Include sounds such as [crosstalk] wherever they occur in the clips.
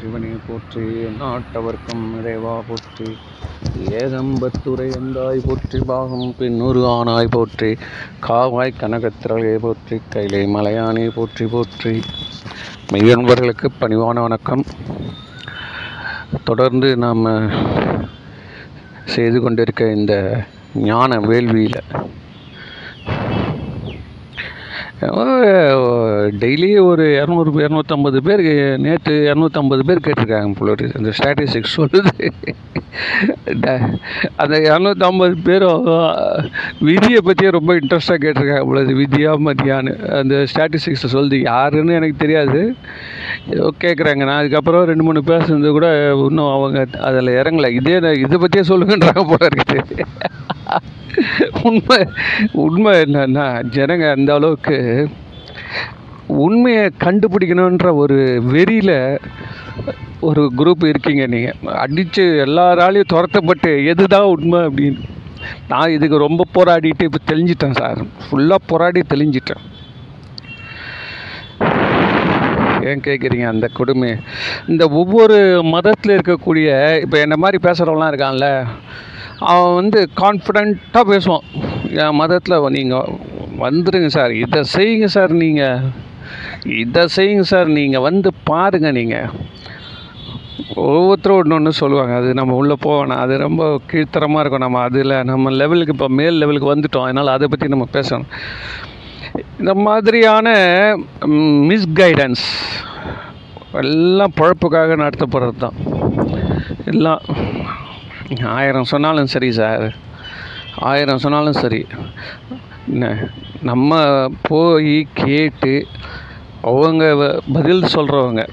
சிவனே போற்றி நாட்டவர்க்கம் இறைவா போற்றி. ஏகம்பத்துரை எந்தாய் போற்றி பாகம் பின்னொரு ஆனாய் போற்றி. காவாய் கனகத்திரையை போற்றி கைலை மலையானே போற்றி போற்றி. மெய்யன்பர்களுக்கு பணிவான வணக்கம். தொடர்ந்து நாம் செய்து கொண்டிருக்க இந்த ஞான வேள்வியில் டெய்லி ஒரு இரநூறு இரநூத்தம்பது பேர் நேற்று இரநூத்தம்பது பேர் கேட்டிருக்காங்க போல அந்த ஸ்டாட்டிஸ்டிக்ஸ் சொல்லுது. ட- அந்த இரநூத்தம்பது பேரும் விதியை பற்றியே ரொம்ப இன்ட்ரெஸ்டாக கேட்டிருக்காங்க போல விதியா மதியான்னு. அந்த ஸ்டாட்டிஸ்டிக்ஸை சொல்லுது. யாருன்னு எனக்கு தெரியாது. ஏதோ கேட்குறாங்க நான் அதுக்கப்புறம் ரெண்டு மூணு பேசுனது கூட இன்னும் அவங்க அதில் இறங்கலை. இதே இதை பற்றியே சொல்லுங்கன்றாங்க போல இருக்குது. உண்மை உண்மை என்னன்னா ஜனங்க அந்த அளவுக்கு உண்மையை கண்டுபிடிக்கணுன்ற ஒரு வெறியில் ஒரு குரூப் இருக்கீங்க நீங்கள் அடித்து எல்லாராலையும் துரத்தப்பட்டு எது தான் உண்மை அப்படின்னு. நான் இதுக்கு ரொம்ப போராடிட்டு இப்போ தெளிஞ்சிட்டேன் சார். ஃபுல்லாக போராடி தெளிஞ்சிட்டேன். ஏன் கேட்குறீங்க அந்த கொடுமை? இந்த ஒவ்வொரு மதத்தில் இருக்கக்கூடிய இப்போ என்ன மாதிரி பேசுகிறவங்களாம் இருக்கான்ல அவன் வந்து கான்ஃபிடண்ட்டாக பேசுவான். என் மதத்தில் நீங்கள் வந்துடுங்க சார். இதை செய்யுங்க சார் நீங்கள் இதை செய்யுங்க சார். நீங்கள் வந்து பாருங்கள் நீங்கள் ஒவ்வொருத்தரும் ஒன்று ஒன்று சொல்லுவாங்க. அது நம்ம உள்ளே போவேணாம் அது ரொம்ப கீழ்த்தரமாக இருக்கும். நம்ம அதில் நம்ம லெவலுக்கு இப்போ மேல் லெவலுக்கு வந்துட்டோம். அதனால் அதை பற்றி நம்ம பேசணும். இந்த மாதிரியான மிஸ்கைடன்ஸ் எல்லாம் பழப்புக்காக நடத்தப்படுறது தான் எல்லாம் ஆயிரம் சொன்னாலும் சரி சார். ஆயிரம் சொன்னாலும் சரி. என்ன நம்ம போய் கேட்டு அவங்க வ- பதில் சொல்கிறவங்க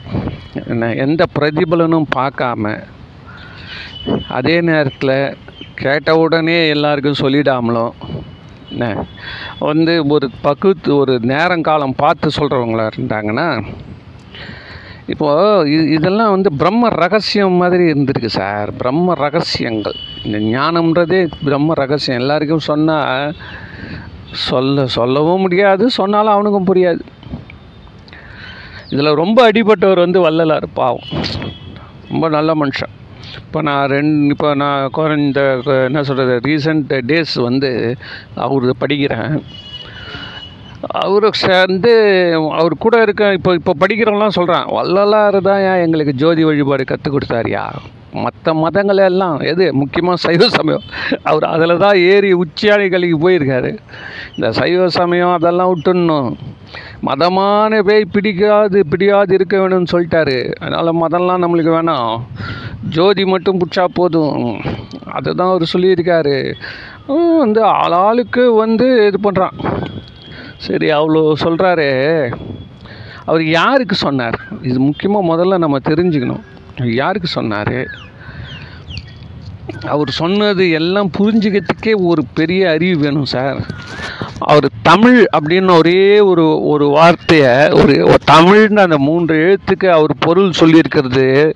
என்ன எந்த பிரதிபலனும் பார்க்காம அதே நேரத்தில் கேட்ட உடனே எல்லாருக்கும் சொல்லிடாமலும் என்ன வந்து ஒரு பக்குத்து ஒரு நேரங்காலம் பார்த்து சொல்கிறவங்களா இருந்தாங்கன்னா இப்போது இது இதெல்லாம் வந்து பிரம்ம ரகசியம் மாதிரி இருந்திருக்கு சார். பிரம்ம ரகசியங்கள். இந்த ஞானம்ன்றதே பிரம்ம ரகசியம். எல்லாருக்கும் சொன்னால் சொல்ல சொல்லவும் முடியாது சொன்னாலும் அவனுக்கும் புரியாது. இதில் ரொம்ப அடிபட்டவர் வந்து வள்ளலார் பாவம். ரொம்ப நல்ல மனுஷன். இப்போ நான் ரெண்டு இப்போ நான் குறைந்த என்ன சொல்கிறது ரீசண்ட் டேஸ் வந்து அவர் படிக்கிறேன். அவரை சேர்ந்து அவர் கூட இருக்க இப்போ இப்போ படிக்கிறவங்களாம் சொல்கிறான் வள்ளலார் தான் ஏன் எங்களுக்கு ஜோதி வழிபாடு கற்றுக் கொடுத்தாரியா? மற்ற மதங்கள் எல்லாம் எது முக்கியமாக சைவ சமயம். அவர் அதில் தான் ஏறி உச்சியாளிகளுக்கு போயிருக்காரு. இந்த சைவ சமயம் அதெல்லாம் விட்டுடணும். மதமான பேய் பிடிக்காது பிடிக்காது இருக்க வேணும்னு சொல்லிட்டாரு. அதனால் மதம்லாம் நம்மளுக்கு வேணாம். ஜோதி மட்டும் பிடிச்சா போதும். அதுதான் அவர் சொல்லியிருக்காரு. வந்து ஆளாளுக்கு வந்து இது பண்ணுறான் சரி அவ்வளோ சொல்கிறாரு அவர் யாருக்கு சொன்னார்? இது முக்கியமாக முதல்ல நம்ம தெரிஞ்சுக்கணும். யாருக்கு சொன்னார்? அவர் சொன்னது எல்லாம் புரிஞ்சுக்கிறதுக்கே ஒரு பெரிய அறிவு வேணும் சார். அவர் தமிழ் அப்படின்னு ஒரே ஒரு ஒரு வார்த்தையை ஒரு தமிழ்னு அந்த மூன்று எழுத்துக்கு அவர் பொருள் சொல்லியிருக்கிறது.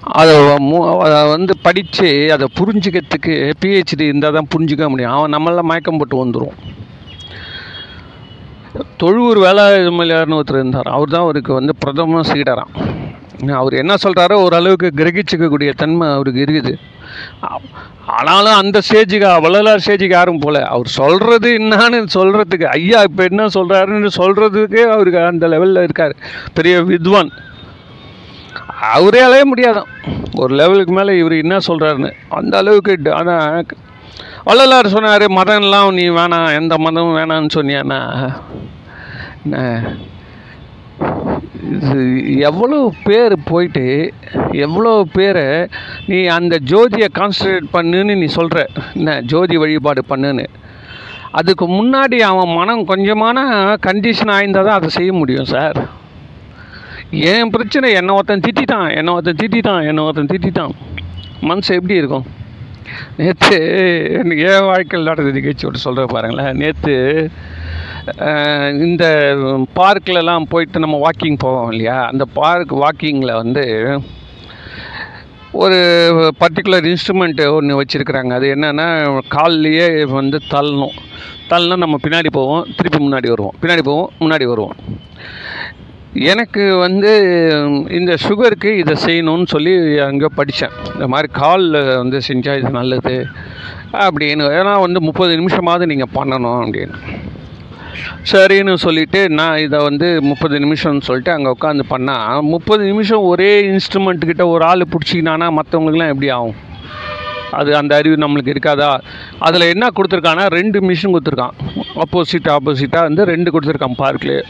அதை மு- அதை வந்து படித்து அதை புரிஞ்சுக்கிறதுக்கு பிஹெச்டி இருந்தால் தான் புரிஞ்சுக்க முடியும். அவன் நம்மளாம் மயக்கம் போட்டு வந்துடும் தொழுவூர் வேலாயுதமலையார்னு ஒருத்தர் இருந்தார். அவர் தான் அவருக்கு வந்து பிரதம சீடராம் அவர் என்ன சொல்கிறாரோ ஓரளவுக்கு கிரகிச்சிக்கக்கூடிய தன்மை அவருக்கு இருக்குது. ஆனாலும் அந்த ஸ்டேஜுக்கு வள்ளலார் ஸ்டேஜுக்கு யாரும் போல. அவர் சொல்கிறது என்னான்னு சொல்கிறதுக்கு ஐயா இப்போ என்ன சொல்கிறாருன்னு சொல்கிறதுக்கே அவருக்கு அந்த லெவலில் இருக்கார். பெரிய வித்வான். அவரே அலைய முடியாதான் ஒரு லெவலுக்கு மேலே இவர் என்ன சொல்கிறாருன்னு அந்த அளவுக்கு ஆனால் வள்ளலார் சொன்னார் மதம்லாம் நீ வேணாம் எந்த மதமும் வேணான்னு சொன்னியானா எவ்வளோ பேர் போயிட்டு எவ்வளோ பேரை நீ அந்த ஜோதியை கான்சன்ட்ரேட் பண்ணுன்னு நீ சொல்கிற என்ன ஜோதி வழிபாடு பண்ணுன்னு. அதுக்கு முன்னாடி அவன் மனம் கொஞ்சமான கண்டிஷன் ஆயிருந்தால் தான் அதை செய்ய முடியும் சார். என் பிரச்சனை என்னை ஒருத்தன் திட்டிட்டான் என்னை ஒருத்தன் திட்டிட்டான் என்னை ஒருத்தன் திட்டிட்டான். மனசு எப்படி இருக்கும்? நேற்று என் வாழ்க்கையில் நடந்த நிகழ்ச்சி ஒன்று சொல்கிற பாருங்களேன். நேற்று இந்த பார்க்கிலலாம் போயிட்டு நம்ம வாக்கிங் போவோம் இல்லையா? அந்த பார்க் வாக்கிங்கில் வந்து ஒரு பர்டிகுலர் இன்ஸ்ட்ருமெண்ட்டு ஒன்று வச்சுருக்குறாங்க. அது என்னென்னா கால்லையே வந்து தள்ளணும். தள்ளனா நம்ம பின்னாடி போவோம் திருப்பி முன்னாடி வருவோம். பின்னாடி போவோம் முன்னாடி வருவோம். எனக்கு வந்து இந்த சுகருக்கு இதை செய்யணும்னு சொல்லி அங்கே படித்தேன். இந்த மாதிரி காலில் வந்து செஞ்சால் இது நல்லது அப்படின்னு. ஏன்னா வந்து முப்பது நிமிஷமாவது நீங்கள் பண்ணணும் அப்படின்னு. சரின்னு சொல்லிட்டு நான் இதை வந்து முப்பது நிமிஷம்னு சொல்லிட்டு அங்கே உட்காந்து பண்ணால் முப்பது நிமிஷம் ஒரே இன்ஸ்ட்ருமெண்ட்டுக்கிட்ட ஒரு ஆள் பிடிச்சிக்கினானா மற்றவங்களுக்குலாம் எப்படி ஆகும்? அது அந்த அறிவு நம்மளுக்கு இருக்காதா? அதில் என்ன கொடுத்துருக்கான்னா ரெண்டு மிஷின் கொடுத்துருக்கான். ஆப்போசிட் ஆப்போசிட்டாக வந்து ரெண்டு கொடுத்துருக்கான் பார்க்லேயே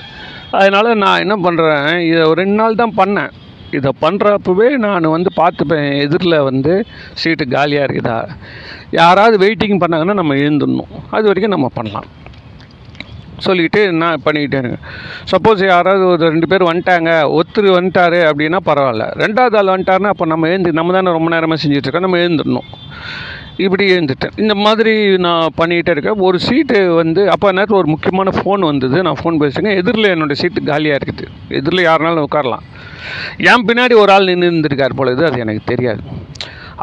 அதனால் நான் என்ன பண்ணுறேன் இதை ரெண்டு நாள் தான் பண்ணேன். இதை பண்ணுறப்பவே நான் வந்து பார்த்துப்பேன் எதிரில் வந்து சீட்டு காலியாக இருக்குதா? யாராவது வெயிட்டிங் பண்ணாங்கன்னா நம்ம எழுந்துடணும். அது வரைக்கும் நம்ம பண்ணலாம். சொல்லிட்டு நான் பண்ணிக்கிட்டே இருக்கேன் சப்போஸ் யாராவது ஒரு ரெண்டு பேர் வந்துட்டாங்க ஒருத்தர் வந்துட்டாரு அப்படின்னா பரவாயில்ல. ரெண்டாவது ஆள் வந்துட்டாருன்னா அப்போ நம்ம எழுந்து நம்ம தானே ரொம்ப நேரமாக செஞ்சுட்டு நம்ம எழுந்துடணும். இப்படி எழுந்துட்டேன். இந்த மாதிரி நான் பண்ணிக்கிட்டே இருக்கேன். ஒரு சீட்டு வந்து அப்போ நேரத்தில் ஒரு முக்கியமான ஃபோன் வந்தது. நான் ஃபோன் பேசுகிறேன் எதிரில் என்னோடய சீட்டு காலியாக இருக்குது. எதிரில் யாருனாலும் உட்காரலாம். என் பின்னாடி ஒரு ஆள் நின்று இருந்திருக்கார் போல இது அது எனக்கு தெரியாது.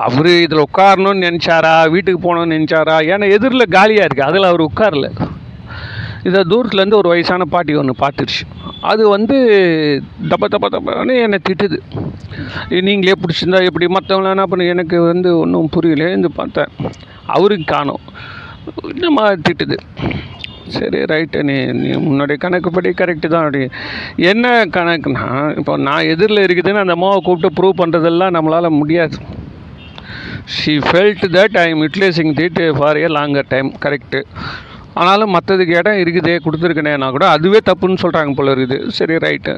அவர் இதில் உட்காரணும்னு நினச்சாரா? வீட்டுக்கு போகணும்னு நினச்சாரா? ஏன்னா எதிரில் காலியாக இருக்குது அதில் அவர் உட்காரல. இதை தூரத்துலேருந்து ஒரு வயசான பாட்டி ஒன்று பார்த்துருச்சு. அது வந்து தப்ப தப்ப தப்பான்னு என்னை திட்டுது. நீங்களே பிடிச்சிருந்தா எப்படி? மற்றவங்களாம் என்ன பண்ணு? எனக்கு வந்து ஒன்றும் புரியல இந்த பார்த்தேன். அவருக்கு காணும். நம்ம திட்டுது. சரி ரைட்டு நீ நீ உன்னுடைய கணக்குப்படி கரெக்டு தான். அப்படி என்ன கணக்குனா இப்போ நான் எதிரில் இருக்குதுன்னு அந்த அம்மாவை கூப்பிட்டு ப்ரூவ் பண்ணுறதெல்லாம் நம்மளால் முடியாது. She felt that I am utilizing it for a longer time correct ஆனாலும் மற்றதுக்கு இடம் இருக்குதே கொடுத்துருக்கேனேனா கூட அதுவே தப்புன்னு சொல்கிறாங்க போல இருக்குது. சரி ரைட்டு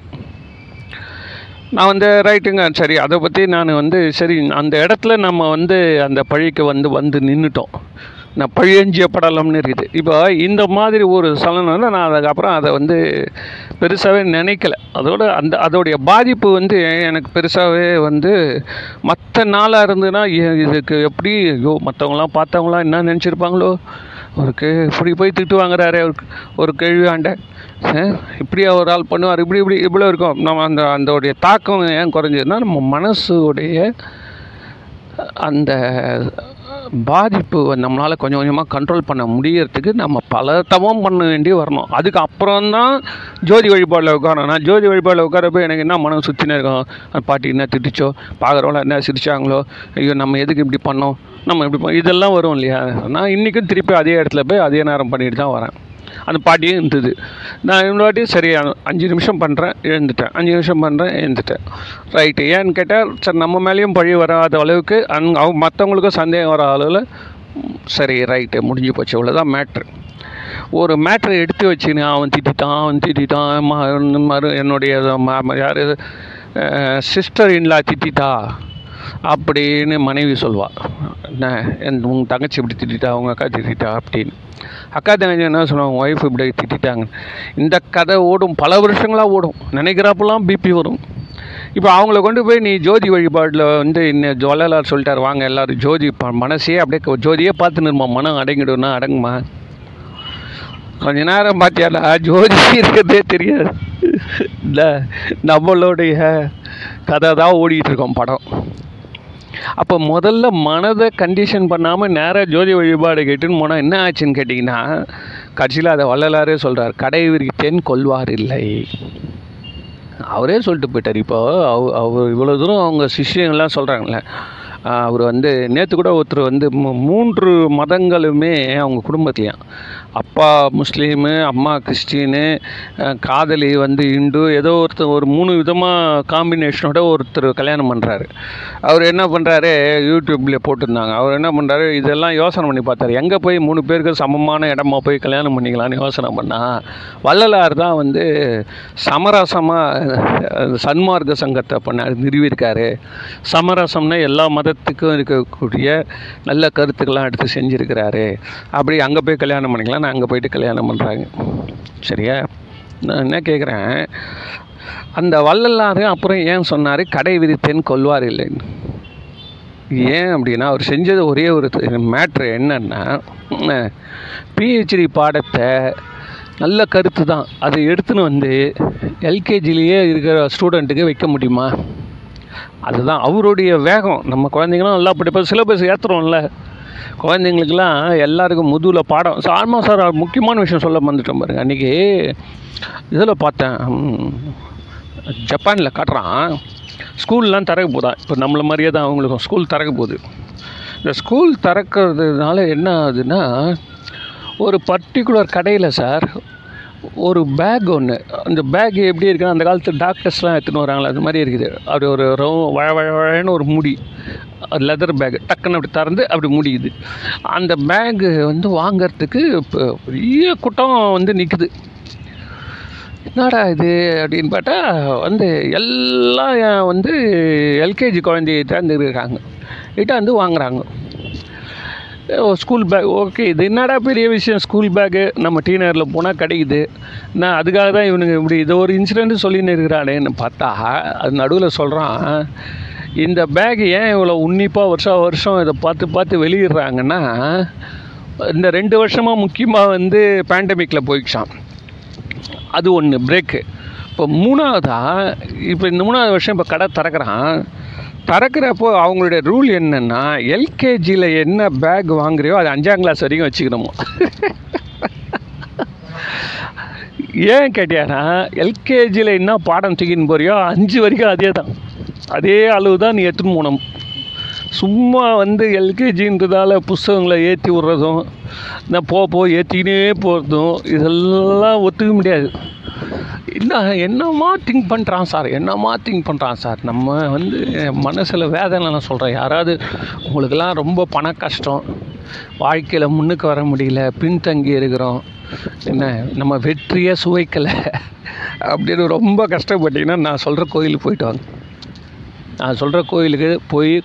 நான் வந்து ரைட்டுங்க சரி அதை பற்றி நான் வந்து சரி அந்த இடத்துல நம்ம வந்து அந்த பழிக்கு வந்து வந்து நின்றுட்டோம் நான் பழியஞ்சிய படலம்னு இருக்குது. இப்போ இந்த மாதிரி ஒரு சலனம் நான் அதுக்கப்புறம் அதை வந்து பெருசாகவே நினைக்கல. அதோட அந்த அதோடைய பாதிப்பு வந்து எனக்கு பெருசாகவே வந்து மற்ற நாளாக இருந்ததுன்னா எ- இதுக்கு எப்படி ஐயோ மற்றவங்களாம் பார்த்தவங்களாம் என்ன நினச்சிருப்பாங்களோ? ஒரு இப்படி போய் திட்டு வாங்குறாரு ஒரு ஒரு கேள்வியாண்ட இப்படியா ஒரு ஆள் பண்ணுவார் இப்படி இப்படி இவ்வளோ இருக்கும். நம்ம அந்த அதோடைய தாக்கம் ஏன் குறைஞ்சதுன்னா நம்ம மனசுடைய அந்த பாதிப்பு நம்மளால் கொஞ்சம் கொஞ்சமாக கண்ட்ரோல் பண்ண முடியறதுக்கு நம்ம பல தவம் பண்ண வேண்டி வரணும். அதுக்கு அப்புறம் தான் ஜோதி வழிபாடில் உட்காரணும். நான் ஜோதி வழிபாடில் உட்காரப்போ எனக்கு என்ன மனம் சுற்றினே இருக்கும்? பாட்டி என்ன திட்டுச்சோ? பார்க்குறவங்கள என்ன சிரிச்சாங்களோ? ஐயோ நம்ம எதுக்கு இப்படி பண்ணோம்? நம்ம இப்படி இதெல்லாம் வரும் இல்லையா? நான் இன்றைக்கும் திருப்பி அதே இடத்துல போய் அதே நேரம் பண்ணிட்டு தான் வரேன். அந்த பாட்டியும் இருந்தது. நான் இன்னொரு வாட்டி சரி அஞ்சு நிமிஷம் பண்ணுறேன் எழுந்துட்டேன். அஞ்சு நிமிஷம் பண்ணுறேன் எழுந்துட்டேன். ரைட்டு ஏன்னு கேட்டால் சரி நம்ம மேலேயும் பழி வராத அளவுக்கு அங் அவங்க மற்றவங்களுக்கும் சந்தேகம் வர அளவில் சரி ரைட்டு முடிஞ்சு போச்சு. இவ்வளோதான் மேட்ரு ஒரு மேட்ரை எடுத்து வச்சுன்னு அவன் திட்டான் அவன் திட்டான் மறு என்னுடைய யார் சிஸ்டர் இன்லா திட்டா அப்படின்னு மனைவி சொல்வாள் என்ன என் உங்கள் தங்கச்சி இப்படி திட்டிட்டா உங்கள் அக்கா திட்டிட்டா? அப்படின்னு. அக்கா தங்கச்சி என்ன சொல்லுவாங்க ஒய்ஃப் இப்படி திட்டாங்க இந்த கதை ஓடும் பல வருஷங்களாக ஓடும். நினைக்கிறப்பெல்லாம் பிபி வரும். இப்போ அவங்கள கொண்டு போய் நீ ஜோதி வழிபாட்டில் வந்து இன்னும் ஜுவல்லலார் சொல்லிட்டார் வாங்க எல்லாரும் ஜோதி மனசே அப்படியே ஜோதியே பார்த்து நிருமா மனம் அடங்கிடும்னா அடங்குமா? கொஞ்ச நேரம் பார்த்தியாடா ஜோதி இருக்கிறதே தெரியாது. இல்லை நம்மளுடைய கதை தான் ஓடிட்டு இருக்கோம் படம். அப்போ முதல்ல மனதை கண்டிஷன் பண்ணாமல் நேராக ஜோதி வழிபாடு கேட்டுன்னு போனால் என்ன ஆச்சுன்னு கேட்டிங்கன்னா கடைசியில் அதை வள்ளலாரே சொல்கிறார் கடை விரித்தேன் கொல்வார் இல்லை. அவரே சொல்லிட்டு போயிட்டார். இப்போ அவ் அவர் இவ்வளோ தூரம் அவங்க சிஷ்யங்கள்லாம் சொல்கிறாங்களே அவர் வந்து நேற்று கூட ஒருத்தர் வந்து மூன்று மதங்களுமே அவங்க குடும்பத்துலையும். அப்பா முஸ்லீமு அம்மா கிறிஸ்டினு காதலி வந்து இந்து ஏதோ ஒருத்தர் ஒரு மூணு விதமாக காம்பினேஷனோட ஒருத்தர் கல்யாணம் பண்ணுறாரு அவர் என்ன பண்ணுறாரு யூடியூப்ல போட்டிருந்தாங்க. அவர் என்ன பண்ணுறாரு இதெல்லாம் யோசனை பண்ணி பார்த்தாரு. எங்கே போய் மூணு பேருக்கு சமமான இடமா போய் கல்யாணம் பண்ணிக்கலாம்னு யோசனை பண்ணா வள்ளலார் தான் வந்து சமரசமாக சன்மார்க்க சங்கத்தை பண்ண நிறுவியிருக்காரு. சமரசம்னா எல்லா மதத்துக்கும் இருக்கக்கூடிய நல்ல கருத்துக்கள்லாம் எடுத்து செஞ்சுருக்கிறாரு. அப்படி அங்கே போய் கல்யாணம் பண்ணிக்கலாம் நான் அங்கே போயிட்டு கல்யாணம் பண்ணுறாங்க சரியா? நான் என்ன கேட்குறேன் அந்த வள்ளலார் அப்புறம் ஏன் சொன்னார் கடை விரித்தேன் கொள்வார் இல்லைன்னு ஏன் அப்படின்னா அவர் செஞ்சது ஒரே ஒரு மேட்ரு என்னன்னா பிஹெச்டி பாடத்தை நல்ல கருத்து தான் அதை எடுத்துன்னு வந்து எல்கேஜிலேயே இருக்கிற ஸ்டூடெண்ட்டுக்கு வைக்க முடியுமா? அதுதான் அவருடைய வேகம். நம்ம குழந்தைங்களாம் நல்லா படிப்போம் சிலபஸ் ஏற்றுறோம்ல குழந்தைங்களுக்கெல்லாம் எல்லாருக்கும் முதுகில் பாடம். ஸோ சார் முக்கியமான விஷயம் சொல்ல வந்துட்டோம் பாருங்க. அன்றைக்கி இதில் பார்த்தேன் ஜப்பானில் காட்டுறான். ஸ்கூல்லாம் திறக்க போதான் இப்போ நம்மளை மாதிரியே தான் அவங்களுக்கும் ஸ்கூல் திறக்க போகுது. இந்த ஸ்கூல் திறக்கிறதுனால என்ன ஆகுதுன்னா ஒரு பர்டிகுலர் கடையில் சார் ஒரு பேக் ஒன்று அந்த பேக் எப்படி இருக்குன்னா அந்த காலத்து டாக்டர்ஸ்லாம் எடுத்துன்னு வராங்களா அது மாதிரி இருக்குது. அப்படி ஒரு ரோ வழ வழ வழன்னு ஒரு முடி. லெதர் பேக் டக்குன்னு அப்படி திறந்து அப்படி முடியுது. அந்த பேகு வந்து வாங்கிறதுக்கு இப்போ பெரிய கூட்டம் வந்து நிற்குது என்னடா இது அப்படின்னு பார்த்தா வந்து எல்லாம் வந்து எல்கேஜி குழந்தைகிட்ட இருக்காங்க கிட்ட வந்து வாங்குகிறாங்க ஸ்கூல் பேக் ஓகே இது என்னடா பெரிய விஷயம்? ஸ்கூல் பேக்கு நம்ம டீனரில் போனால் கிடைக்குது. நான் அதுக்காக தான் இவனுங்க இப்படி இதை ஒரு இன்சிடென்ட்டு சொல்லின்னு இருக்கிறானேன்னு பார்த்தா அது நடுவில் சொல்கிறான் இந்த பேக் ஏன் இவ்வளோ உன்னிப்பாக வருஷம் வருஷம் இதை பார்த்து பார்த்து வெளியிடுறாங்கன்னா இந்த ரெண்டு வருஷமாக முக்கியமாக வந்து பேண்டமிக்கில் போயிடுச்சான் அது ஒன்று பிரேக்கு இப்போ மூணாவதாக இப்போ இந்த மூணாவது வருஷம் இப்போ கடை திறக்கிறான். திறக்கிறப்போ அவங்களுடைய ரூல் என்னென்னா எல்கேஜியில் என்ன பேக் வாங்குறியோ அது அஞ்சாம் கிளாஸ் வரைக்கும் வச்சுக்கணுமோ? ஏன் கேட்டியானா எல்கேஜியில் என்ன பாடம் தூக்கின்னு போறியோ அஞ்சு வரைக்கும் அதே தான் அதே அளவு தான் நீ எடுத்துன்னு போகணும். சும்மா வந்து எல்கேஜின்றதால புஸ்தகங்களை ஏற்றி விட்றதும் நான் போ போ ஏற்றிக்கினே போகிறதும் இதெல்லாம் ஒத்துக்க முடியாது. என்ன என்னம்மா திங்க் பண்ணுறான் சார் என்னம்மா திங்க் பண்ணுறான் சார் நம்ம வந்து மனசில் வேதனை நான் சொல்கிறேன் யாராவது உங்களுக்கெல்லாம் ரொம்ப பண கஷ்டம் வாழ்க்கையில் முன்னுக்கு வர முடியல பின்தங்கி இருக்கிறோம் என்ன நம்ம வெற்றியை சுவைக்கலை அப்படின்னு ரொம்ப கஷ்டப்பட்டீங்கன்னா நான் சொல்கிற கோயிலுக்கு போயிட்டு வாங்க. நான் சொல்கிற கோயிலுக்கு போய்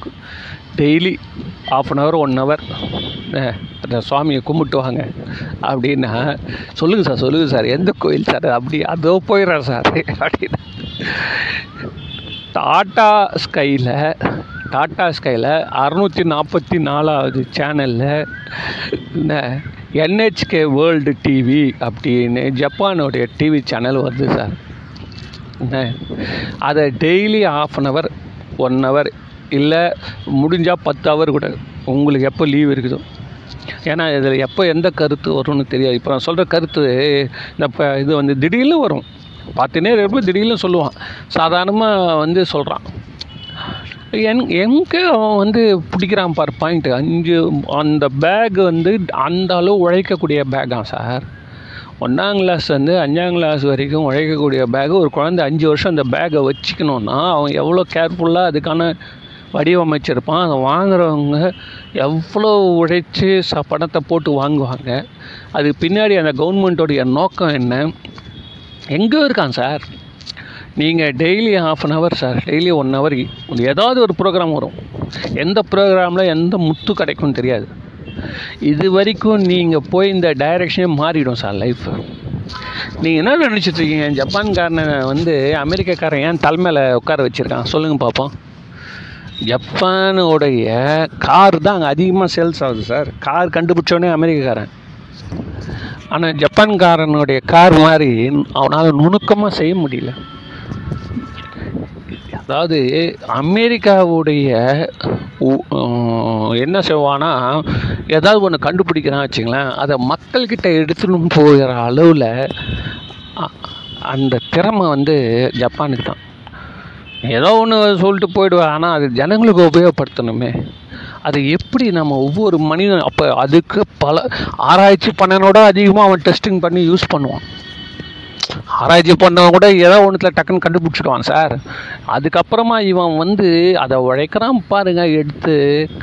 daily half an hour one hour அந்த சுவாமியை கும்பிட்டு வாங்க அப்படின்னா சொல்லுங்கள் சார் சொல்லுங்கள் சார் எந்த கோயில் சார் அப்படி அதோ போயிடுறேன் சார் அப்படின்னு. டாட்டா ஸ்கையில் டாட்டா ஸ்கையில் அறநூற்றி நாற்பத்தி நாலாவது சேனலில் இந்த என்ஹெச்கே வேர்ல்டு டிவி அப்படின்னு ஜப்பானுடைய டிவி சேனல் வருது சார். அதை daily half an hour one hour இல்லை முடிஞ்சால் பத்து ஹவர் கூட. உங்களுக்கு எப்போ லீவ் இருக்குதோ. ஏன்னா இதில் எப்போ எந்த கருத்து வரும்னு தெரியாது. இப்போ நான் சொல்கிற கருத்து இந்த இப்போ இது வந்து திடீர்னு வரும். பார்த்துனே ரொம்ப திடீர்னு சொல்லுவான். சாதாரணமாக வந்து சொல்கிறான் என் எங்கே அவன் வந்து பிடிக்கிறான் பார் பாயிண்ட்டு அஞ்சு அந்த பேக் வந்து அந்த அளவு உழைக்கக்கூடிய பேக்கான் சார் ஒன்றாம் கிளாஸ் வந்து அஞ்சாம் கிளாஸ் வரைக்கும் உழைக்கக்கூடிய பேகு ஒரு குழந்தை அஞ்சு வருஷம் அந்த பேக்கை வச்சுக்கணுன்னா அவன் எவ்வளோ கேர்ஃபுல்லாக அதுக்கான வடிவமைச்சிருப்பான். அதை வாங்குறவங்க எவ்வளோ உழைச்சி ச பணத்தை போட்டு வாங்குவாங்க. அதுக்கு பின்னாடி அந்த கவர்மெண்ட்டோடைய நோக்கம் என்ன? எங்கே இருக்கான் சார்? நீங்கள் daily half an hour sir daily one hour ஏதாவது ஒரு ப்ரோக்ராம் வரும். எந்த ப்ரோக்ராமில் எந்த முத்து கிடைக்கும் தெரியாது. இது வரைக்கும் நீங்கள் போய் இந்த டைரெக்ஷனே மாறிடும் சார் லைஃப் நீங்கள் என்ன நினச்சிட்ருக்கீங்க ஜப்பான்காரனை வந்து அமெரிக்காக்காரன் ஏன் தலைமையில் உட்கார வச்சுருக்கான்? சொல்லுங்கள் பார்ப்போம் ஜப்பானுடைய கார் தான் அங்கே அதிகமாக சேல்ஸ் ஆகுது சார் கார் கண்டுபிடிச்சோடனே அமெரிக்காரன் ஆனால் ஜப்பான்காரனுடைய கார் மாதிரி அவனால் நுணுக்கமாக செய்ய முடியல. அதாவது அமெரிக்காவுடைய என்ன செய்வானா ஏதாவது ஒன்று கண்டுபிடிக்கிறான் வச்சுங்களேன் அதை மக்கள்கிட்ட எடுத்துன்னு போகிற அளவில் அந்த திறமை வந்து ஜப்பானுக்கு தான். ஏதோ ஒன்று சொல்லிட்டு போயிடுவேன் ஆனால் அது ஜனங்களுக்கு உபயோகப்படுத்தணுமே. அது எப்படி நம்ம ஒவ்வொரு மனிதன் அப்போ அதுக்கு பல ஆராய்ச்சி பண்ணனோட அதிகமாக அவன் டெஸ்டிங் பண்ணி யூஸ் பண்ணுவான். ஆராய்ச்சி பண்ணவன் கூட ஏதோ ஒன்றுத்தில் டக்குன்னு கண்டுபிடிச்சிடுவான் சார் அதுக்கப்புறமா இவன் வந்து அதை உழைக்கிறான் பாருங்க எடுத்து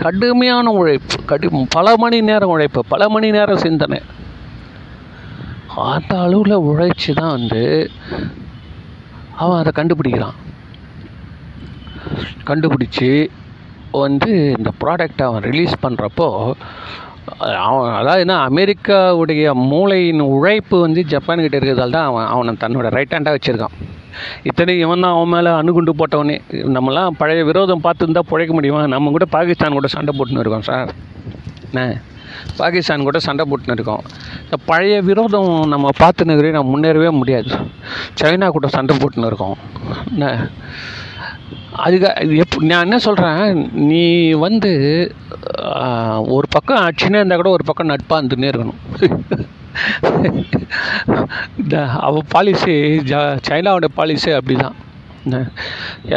கடுமையான உழைப்பு கடு பல மணி நேரம் உழைப்பு பல மணி நேரம் சிந்தனை. அந்த அளவில் உழைச்சி தான் வந்து அவன் அதை கண்டுபிடிக்கிறான். கண்டுபிடிச்சி வந்து இந்த ப்ராடக்டை அவன் ரிலீஸ் பண்ணுறப்போ அவன் அதாவது என்ன அமெரிக்காவுடைய மூளையின் உழைப்பு வந்து ஜப்பான்கிட்ட இருக்கிறதால தான் அவன் அவனை தன்னோட ரைட் ஹேண்டாக வச்சுருக்கான். இத்தனை இவன் தான் அவன் மேலே அணுகுண்டு போட்டவனே. நம்மலாம் பழைய விரோதம் பார்த்துருந்தா பிழைக்க முடியுமா? நம்ம கூட பாகிஸ்தான் கூட சண்டை போட்டுன்னு இருக்கோம் சார். என்ன? பாகிஸ்தான் கூட சண்டை போட்டுன்னு இருக்கோம். இந்த பழைய விரோதம் நம்ம பார்த்துன்னு நம்ம முன்னேறவே முடியாது. சைனா கூட சண்டை போட்டுன்னு இருக்கோம். என்ன? அதுக்கு இது எப் நான் என்ன சொல்கிறேன் நீ வந்து ஒரு பக்கம் அடிச்சுனே இருந்தால் கூட ஒரு பக்கம் நட்பாக இருந்துன்னே இருக்கணும். இந்த அவள் பாலிசி ஜ சைனாவோட பாலிசி அப்படி தான்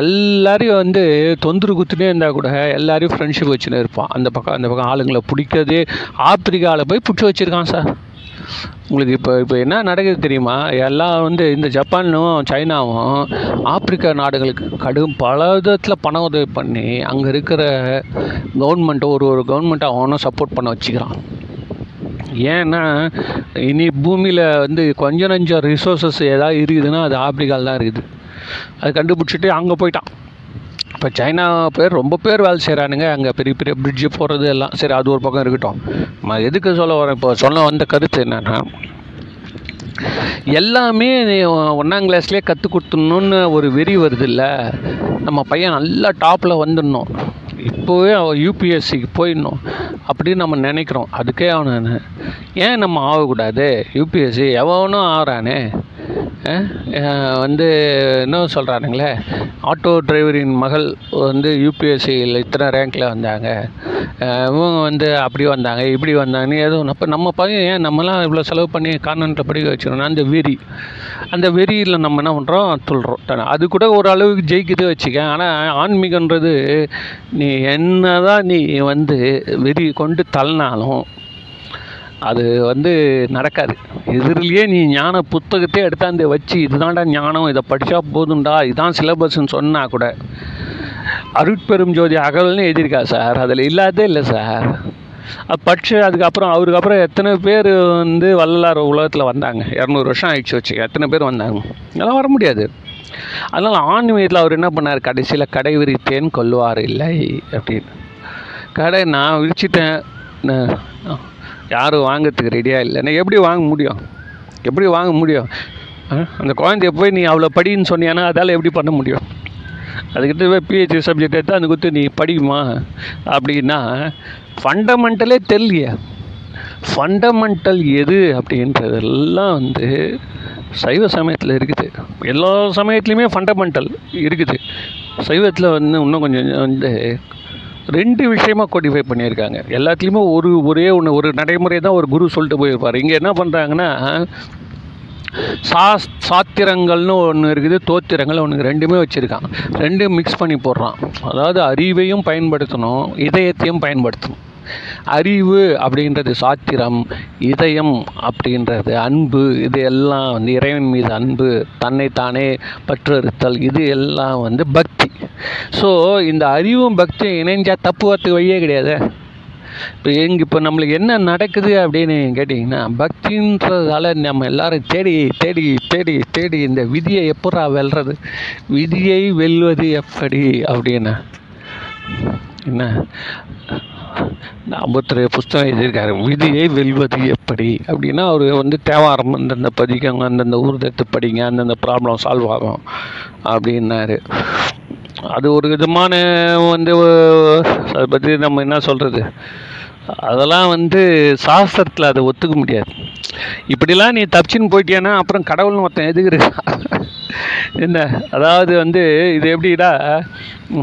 எல்லாரையும் வந்து தொந்தரவு குத்துனே இருந்தால் கூட எல்லாரையும் ஃப்ரெண்ட்ஷிப் வச்சுன்னு இருப்பான். அந்த பக்கம் அந்த பக்கம் ஆளுங்களை பிடிக்கிறதே ஆப்பிரிக்காவில் போய் பிடிச்சி வச்சுருக்கான் சார் உங்களுக்கு இப்போ இப்போ என்ன நடக்குது தெரியுமா? எல்லாம் வந்து இந்த ஜப்பானும் சைனாவும் ஆப்பிரிக்கா நாடுகளுக்கு கடும் பல விதத்தில் பண உதவி பண்ணி அங்கே இருக்கிற கவர்மெண்ட்டை ஒரு ஒரு கவர்மெண்ட்டை அவனும் சப்போர்ட் பண்ண வச்சுக்கிறான். ஏன்னா இனி பூமியில் வந்து கொஞ்சம் நஞ்சம் ரிசோர்ஸஸ் ஏதாவது இருக்குதுன்னா அது ஆப்பிரிக்காவில் தான் இருக்குது. அது கண்டுபிடிச்சிட்டு அங்கே போயிட்டான். இப்போ சைனா பேர் ரொம்ப பேர் வேலை செய்கிறானுங்க அங்கே பெரிய பெரிய பிரிட்ஜு போகிறது எல்லாம். சரி அது ஒரு பக்கம் இருக்கட்டும். நான் எதுக்கு சொல்ல வரேன் இப்போ சொல்ல வந்த கருத்து என்னென்னா எல்லாமே நீ ஒன்றாம் கிளாஸ்லேயே கற்றுக் கொடுத்துடணுன்னு ஒரு வெறி வருது இல்லை நம்ம பையன் நல்லா டாப்பில் வந்துடணும். இப்போவே அவன் யூபிஎஸ்சிக்கு போயிடணும் அப்படின்னு நம்ம நினைக்கிறோம். அதுக்கே அவனு ஏன் நம்ம ஆகக்கூடாது? யூபிஎஸ்சி எவனும் ஆகிறானே வந்து என்ன சொல்கிறானுங்களே ஆட்டோ டிரைவரின் மகள் வந்து யூபிஎஸ்சியில் இத்தனை ரேங்க்கில் வந்தாங்க. இவங்க வந்து அப்படி வந்தாங்க இப்படி வந்தாங்கன்னு எதுவும் அப்போ நம்ம பையன் ஏன் நம்மலாம் இவ்வளோ செலவு பண்ணி கான்வென்ட்டில் படிக்க வச்சுக்கணும் அந்த வெறி. அந்த வெறியில் நம்ம என்ன பண்ணுறோம் துள்ளுறோம். அது கூட ஒரு அளவுக்கு ஜெயிக்குது வச்சுக்க ஆனால் ஆன்மீகன்றது நீ என்ன தான் நீ வந்து வெறி கொண்டு தள்ளினாலும் அது வந்து நடக்காது. எதிரிலேயே நீ ஞான புத்தகத்தை எடுத்தாந்து வச்சு இதுதான்டா ஞானம் இதை படித்தா போதும்டா இதுதான் சிலபஸ்ன்னு சொன்னால் கூட அருட்பெரும் ஜோதி அகல்னு எழுதியிருக்கா சார். அதில் இல்லாதே இல்லை சார். பட்சு அதுக்கப்புறம் அவருக்கு அப்புறம் எத்தனை பேர் வந்து வள்ளலார் உலகத்தில் வந்தாங்க? இரநூறு வருஷம் ஆயிடுச்சு வச்சு எத்தனை பேர் வந்தாங்க? அதெல்லாம் வர முடியாது. அதனால் ஆன்மீகத்தில் அவர் என்ன பண்ணார்? கடைசியில் கடை விரித்தேன் கொல்லுவார் இல்லை அப்படின்னு. கடை நான் விரிச்சிட்டேன். யாரும் வாங்கிறதுக்கு ரெடியாக இல்லை. நான் எப்படி வாங்க முடியும்? எப்படி வாங்க முடியும்? அந்த குழந்தைய போய் நீ அவ்வளோ படின்னு சொன்னியானா அதால் எப்படி பண்ண முடியும்? அதுக்கிட்ட போய் பிஹெச்டி சப்ஜெக்ட் எடுத்து அந்த குத்து நீ படிக்குமா அப்படின்னா ஃபண்டமெண்டலே தெரியலையே. ஃபண்டமெண்டல் எது அப்படின்றதெல்லாம் வந்து சைவ சமயத்தில் இருக்குது. எல்லா சமயத்துலேயுமே ஃபண்டமெண்டல் இருக்குது. சைவத்தில் வந்து இன்னும் கொஞ்சம் வந்து ரெண்டு விஷயமா கோடிஃபை பண்ணியிருக்காங்க. எல்லாத்துலேயுமே ஒரு ஒரே ஒன்று ஒரு நடைமுறை தான் ஒரு குரு சொல்லிட்டு போயிருப்பார். இங்கே என்ன பண்ணுறாங்கன்னா சா சாத்திரங்கள்னு ஒன்று இருக்குது தோத்திரங்கள் ஒன்று ரெண்டுமே வச்சுருக்கான் ரெண்டும் மிக்ஸ் பண்ணி போடுறான். அதாவது அறிவையும் பயன்படுத்தணும் இதயத்தையும் பயன்படுத்தணும். அறிவு அப்படின்றது சாத்திரம் இதயம் அப்படின்றது அன்பு இது எல்லாம் வந்து இறைவன் மீது அன்பு தன்னைத்தானே பற்றறுத்தல் இது எல்லாம் வந்து பக்தி. ஸோ இந்த அறிவும் பக்தியும் இணைஞ்சால் தப்புவத்துக்கு வழியே கிடையாது. இப்போ எங்க இப்போ நம்மளுக்கு என்ன நடக்குது அப்படின்னு கேட்டிங்கன்னா பக்தின்றதால நம்ம எல்லாரும் தேடி தேடி தேடி தேடி இந்த விதியை எப்படா வெல்றது? விதியை வெல்வது எப்படி அப்படின்னு என்ன? அம்புத்திர புஸ்தகம் எழுதியிருக்காரு. விதியை வெல்வது எப்படி? அப்படின்னா அவர் வந்து தேவாரம் அந்தந்த பதிக்கங்க அந்தந்த ஊர்தத்து படிங்க அந்தந்த ப்ராப்ளம் சால்வ் ஆகும் அப்படின்னாரு. அது ஒரு விதமான வந்து அதை பற்றி நம்ம என்ன சொல்கிறது அதெல்லாம் வந்து சாஸ்திரத்தில் அதை ஒத்துக்க முடியாது. இப்படிலாம் நீ தப்பிச்சுன்னு போயிட்டியானா அப்புறம் கடவுள்னு ஒருத்தன் எதுக்குற என்ன? அதாவது வந்து இது எப்படிடா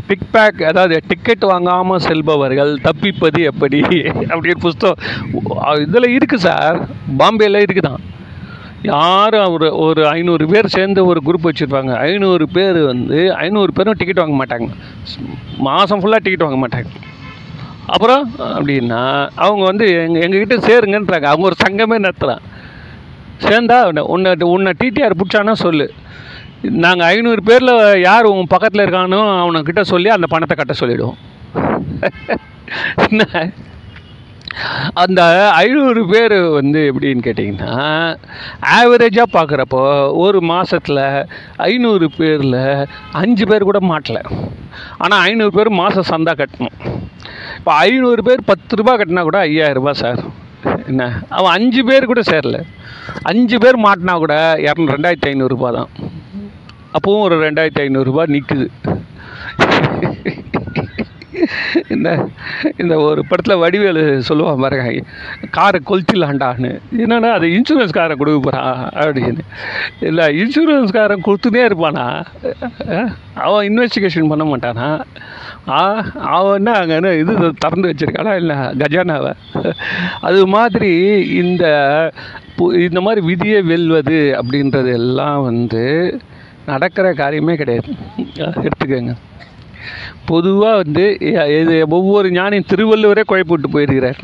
பிக் பேக் அதாவது டிக்கெட் வாங்காமல் செல்பவர்கள் தப்பிப்பது எப்படி? அப்படின்னு புஸ்தகம் இதில் இருக்குது சார். பாம்பேயில் இருக்குது தான் யாரும் ஒரு ஒரு ஐநூறு பேர் சேர்ந்து ஒரு குரூப் வச்சுருப்பாங்க. ஐநூறு பேர் வந்து ஐநூறு பேரும் டிக்கெட் வாங்க மாட்டாங்க. மாதம் ஃபுல்லாக டிக்கெட் வாங்க மாட்டாங்க. அப்புறம் அப்படின்னா அவங்க வந்து எங்கள் எங்ககிட்ட சேருங்கன்றாங்க. அவங்க ஒரு சங்கமே நடத்துகிறான் சேர்ந்தா உன்னை- உன்னை உன்னை டிடிஆர் பிடிச்சானா சொல்லு. நாங்கள் ஐநூறு பேரில் யார் உன் பக்கத்தில் இருக்கானோ அவனுக்கிட்ட சொல்லி அந்த பணத்தை கட்ட சொல்லிவிடுவோம் அந்த ஐநூறு பேர் வந்து எப்படின்னு கேட்டிங்கன்னா ஆவரேஜாக பார்க்குறப்போ ஒரு மாதத்தில் ஐநூறு பேரில் அஞ்சு பேர் கூட மாட்டல. ஆனால் ஐநூறு பேர் மாதம் சந்தா கட்டணும். இப்போ ஐநூறு பேர் பத்து ரூபா கட்டினா கூட ஐயாயிரரூபா சார். என்ன? அவன் அஞ்சு பேர் கூட சேரல. அஞ்சு பேர் மாட்டினா கூட இரநூறு ரெண்டாயிரத்தி ஐநூறுரூபா தான். அப்பவும் ஒரு ரெண்டாயிரத்தி ஐநூறுரூபா நிற்குது இந்த இந்த ஒரு படத்தில் வடிவேலு சொல்லுவான் பாருங்க காரை கொளுத்திடலாண்டான்னு என்னென்னா அது இன்சூரன்ஸ் காரை கொடுக்க போகிறான் அப்படின்னு. இல்லை இன்சூரன்ஸ் காரன் கொடுத்துனே இருப்பானா? அவன் இன்வெஸ்டிகேஷன் பண்ண மாட்டானா? அவன் என்ன அங்கே இது திறந்து வச்சிருக்கானா இல்லை கஜானாவை? அது மாதிரி இந்த பு- இந்த மாதிரி விதியை வெல்வது அப்படின்றது எல்லாம் வந்து நடக்கிற காரியமே கிடையாது. எடுத்துக்கோங்க. பொதுவாக வந்து இது ஒவ்வொரு ஞானியும் திருவள்ளுவரே குழப்பிட்டு போயிருக்கிறார்.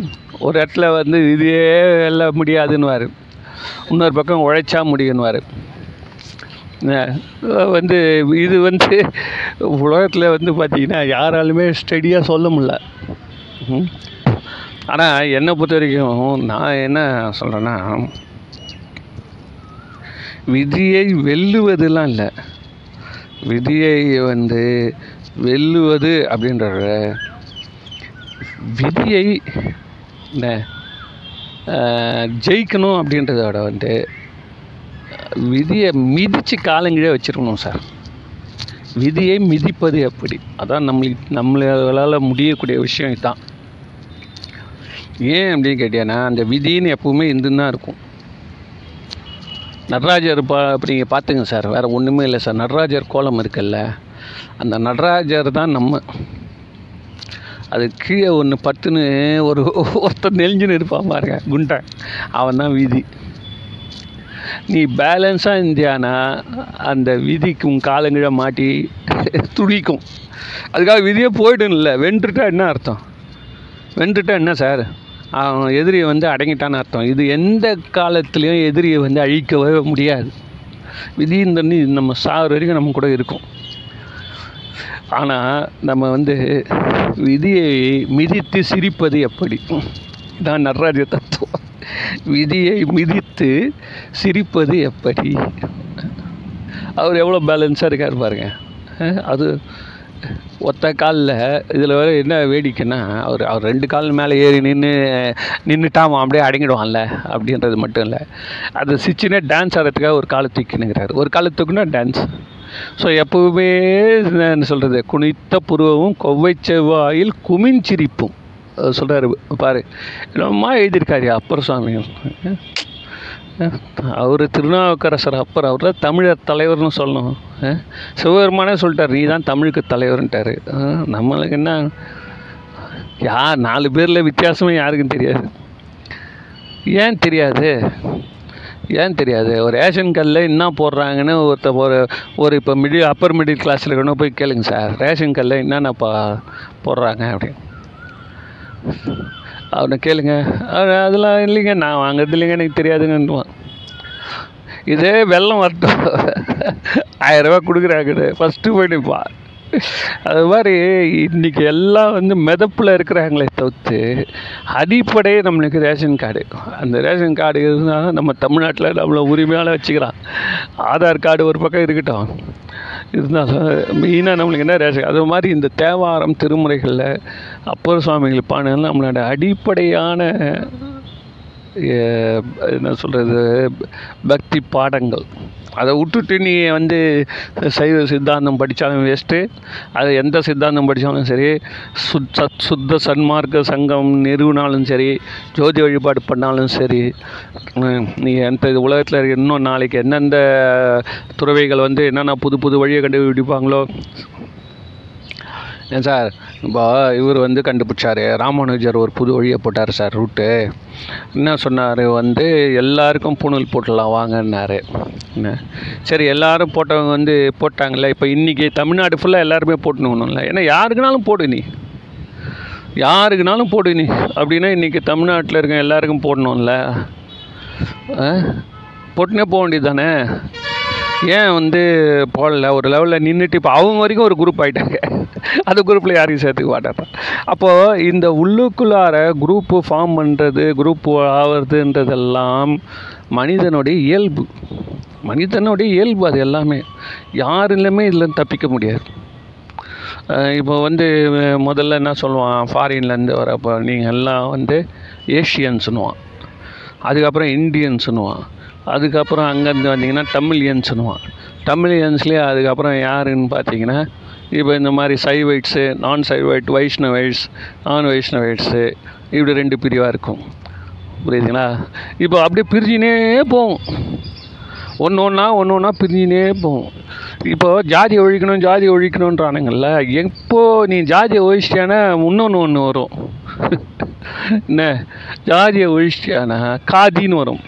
ஒரு இடத்துல வந்து இதே எல்லாம் முடியாதுன்னுவார். இன்னொரு பக்கம் உழைச்சா முடியுன்னுவார். வந்து இது வந்து உலகத்தில் வந்து பார்த்திங்கன்னா யாராலுமே ஸ்டெடியாக சொல்ல முடில ஆனால் என்னை பொறுத்த வரைக்கும் நான் என்ன சொல்கிறேன்னா விதியை வெல்லுவதுலாம் இல்லை. விதியை வந்து வெல்லுவது அப்படின்றத விதியை என்ன ஜெயிக்கணும் அப்படின்றதோட வந்து விதியை மிதித்து காலங்கிழே வச்சிருக்கணும் சார். விதியை மிதிப்பது எப்படி? அதான் நம்மளுக்கு நம்மளால் முடியக்கூடிய விஷயம் இதுதான். ஏன் அப்படின்னு கேட்டீங்கன்னா அந்த விதின்னு எப்பவுமே இருந்துன்னு தான் இருக்கும். நடராஜர் பா நீங்கள் பார்த்துங்க சார். வேறு ஒன்றுமே இல்லை சார். நடராஜர் கோலம் இருக்குல்ல அந்த நடராஜர் தான் நம்ம. அது கீழே ஒன்று பத்துன்னு ஒரு ஒருத்தன் நெளிஞ்சுன்னு இருப்பான் பாருங்க. குண்டை. அவன் தான் விதி. நீ பேலன்ஸாக இருந்தியானா அந்த விதிக்கு உன் காலங்கிழ மாட்டி துடிக்கும். அதுக்காக விதியே போய்டும் இல்லை வென்றுட்டா என்ன அர்த்தம்? வென்றுட்டா என்ன சார்? எதிரியை வந்து அடங்கிட்டான்னு அர்த்தம். இது எந்த காலத்துலேயும் எதிரியை வந்து அழிக்கவே முடியாது. விதியின் தண்ணி நம்ம சாகிற வரைக்கும் நம்ம கூட இருக்கும். ஆனால் நம்ம வந்து விதியை மிதித்து சிரிப்பது எப்படி? தான் நடராஜ தத்துவம். விதியை மிதித்து சிரிப்பது எப்படி? அவர் எவ்வளோ பேலன்ஸாக இருக்கார் பாருங்க. அது ஒத்த காலில் இதில் வேறு என்ன வேடிக்கைன்னா அவர் அவர் ரெண்டு கால் மேலே ஏறி நின்று நின்றுட்டான் அப்படியே அடங்கிடுவான்ல அப்படின்றது மட்டும் இல்லை. அது சிச்சுனே டான்ஸ் ஆடுறதுக்காக ஒரு காலை தூக்கினுங்கிறார். ஒரு காலை தூக்குனா டான்ஸ் ஸோ எப்பவுமே என்ன சொல்கிறது குனித்த புருவமும் கொவ்வை செவ்வாயில் குமிஞ்சிரிப்பும். சொல்கிறாரு பாரு. என்னம்மா எழுதியிருக்காரு அப்பர் சுவாமி? அவர் திருநாவுக்கரசர் அப்பர் அவர் தான் தமிழர் தலைவர்னு சொல்லணும். சிவபெருமானே சொல்லிட்டார் நீ தான் தமிழுக்கு தலைவர்ன்ட்டார். நம்மளுக்கு என்ன? யார் நாலு பேரில் வித்தியாசமே யாருக்கும் தெரியாது. ஏன் தெரியாது? ஏன் தெரியாது? ஒரு ரேஷன் கல்லில் என்ன போடுறாங்கன்னு ஒருத்த ஒரு ஒரு இப்போ மிடில் அப்பர் மிடில் கிளாஸில் இருக்கணும் போய் கேளுங்க சார். ரேஷன் கல்லில் என்னென்னப்பா போடுறாங்க அப்படின்னு. அவனை கேளுங்க. அவன் அதெல்லாம் இல்லைங்க. நான் வாங்குறது இல்லைங்க. எனக்கு தெரியாதுங்கன்னுவான். இதே வெள்ளம் வரட்டும். ஆயிரரூபா கொடுக்குறாங்க ஃபஸ்ட்டு போயிடுப்பா அது மாதிரி இன்றைக்கி எல்லாம் வந்து மிதப்பில் இருக்கிறாங்களே தவிர்த்து அடிப்படையே நம்மளுக்கு ரேஷன் கார்டு. அந்த ரேஷன் கார்டு இருந்தால் நம்ம தமிழ்நாட்டில் நம்மளை உரிமையால் வச்சுக்கிறான். ஆதார் கார்டு ஒரு பக்கம் இருக்கட்டும். இருந்தாலும் மெயினாக நம்மளுக்கு என்ன ரேஷன் அது மாதிரி இந்த தேவாரம் திருமுறைகளில் அப்பர் சுவாமிகள் பாடல் நம்மளோட அடிப்படையான என்ன சொல்கிறது பக்தி பாடங்கள். அதை விட்டுட்டு நீ வந்து சைவ சித்தாந்தம் படித்தாலும் வேஸ்ட்டு அது எந்த சித்தாந்தம் படித்தாலும் சரி சுத் சத் சுத்த சன்மார்க்க சங்கம் நிறுவினாலும் சரி ஜோதி வழிபாடு பண்ணாலும் சரி நீ எந்த இது உலகத்தில் இருக்க இன்னும் நாளைக்கு எந்தெந்த துறவைகள் வந்து என்னென்ன புது புது வழியை கண்டுபிடிப்பாங்களோ ஏன் சார்? இப்போ இவர் வந்து கண்டுபிடிச்சார். ராமானுஜர் ஒரு புது வழியை போட்டார் சார் ரூட்டு. என்ன சொன்னார்? வந்து எல்லாருக்கும் பூணூல் போட்டுடலாம் வாங்கன்னாரு. என்ன? சரி எல்லாரும் போட்டவங்க வந்து போட்டாங்கல்ல இப்போ இன்றைக்கி தமிழ்நாடு ஃபுல்லாக எல்லாருமே போட்டுணும்ல ஏன்னா யாருக்குனாலும் போடு நீ. யாருக்குனாலும் போடு நீ. அப்படின்னா இன்றைக்கி தமிழ்நாட்டில் இருக்க எல்லாருக்கும் போடணும்ல. ஆ? போட்டுனே போக வேண்டியது தானே ஏன் வந்து போடல? ஒரு லெவலில் நின்றுட்டு இப்போ அவங்க வரைக்கும் ஒரு குரூப் ஆகிட்டாங்க அந்த குரூப்பில் யாரையும் சேர்த்துக்க மாட்டாங்க. அப்போது இந்த உள்ளுக்குள்ளார குரூப்பு ஃபார்ம் பண்ணுறது குரூப் ஆகிறதுன்றதெல்லாம் மனிதனுடைய இயல்பு. மனிதனுடைய இயல்பு அது எல்லாமே. யாருலையுமே இதில் தப்பிக்க முடியாது. இப்போ வந்து முதல்ல என்ன சொல்லுவான்? ஃபாரின்லேருந்து வரப்போ நீங்கள் எல்லாம் வந்து ஏஷியன்ஸ்னுவான் அதுக்கப்புறம் இந்தியன்ஸுன்னுவான் அதுக்கப்புறம் அங்கேருந்து வந்தீங்கன்னா தமிழியன்ஸுன்னுவான் தமிழியன்ஸ்லேயே அதுக்கப்புறம் யாருன்னு பார்த்தீங்கன்னா இப்போ இந்த மாதிரி சைவைட்ஸு நான் சைவைட் வைஷ்ணவைட்ஸ் நான் வைஷ்ணவைட்ஸு இப்படி ரெண்டு பிரிவாக இருக்கும். புரியுதுங்களா? இப்போ அப்படியே பிரிஞ்சினே போகும். ஒன்று ஒன்றா ஒன்று ஒன்றா பிரிஞ்சினே போகும். இப்போது ஜாதி ஒழிக்கணும் ஜாதி ஒழிக்கணுன்றானுங்கள்ல எப்போது நீ ஜாதியை ஒழிச்சிட்டேன்னா இன்னொன்று ஒன்று வரும். [laughs] என்ன? ஜாதியை ஒழிச்சிட்டானா காதின்னு வரும்.